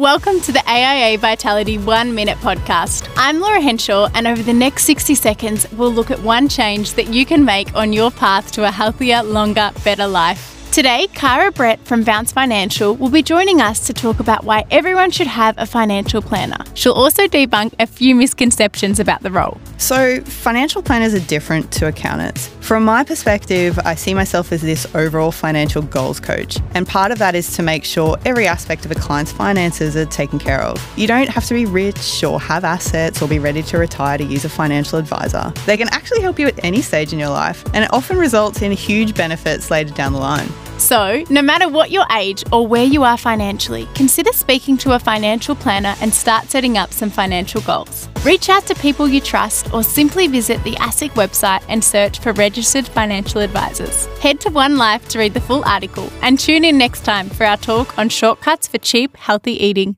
Welcome to the AIA Vitality One Minute Podcast. I'm Laura Henshaw, and over the next 60 seconds, we'll look at one change that you can make on your path to a healthier, longer, better life. Today, Kara Brett from Bounce Financial will be joining us to talk about why everyone should have a financial planner. She'll also debunk a few misconceptions about the role. So, financial planners are different to accountants. From my perspective, I see myself as this overall financial goals coach, and part of that is to make sure every aspect of a client's finances are taken care of. You don't have to be rich or have assets or be ready to retire to use a financial advisor. They can actually help you at any stage in your life, and it often results in huge benefits later down the line. So, no matter what your age or where you are financially, consider speaking to a financial planner and start setting up some financial goals. Reach out to people you trust or simply visit the ASIC website and search for registered financial advisors. Head to One Life to read the full article and tune in next time for our talk on shortcuts for cheap, healthy eating.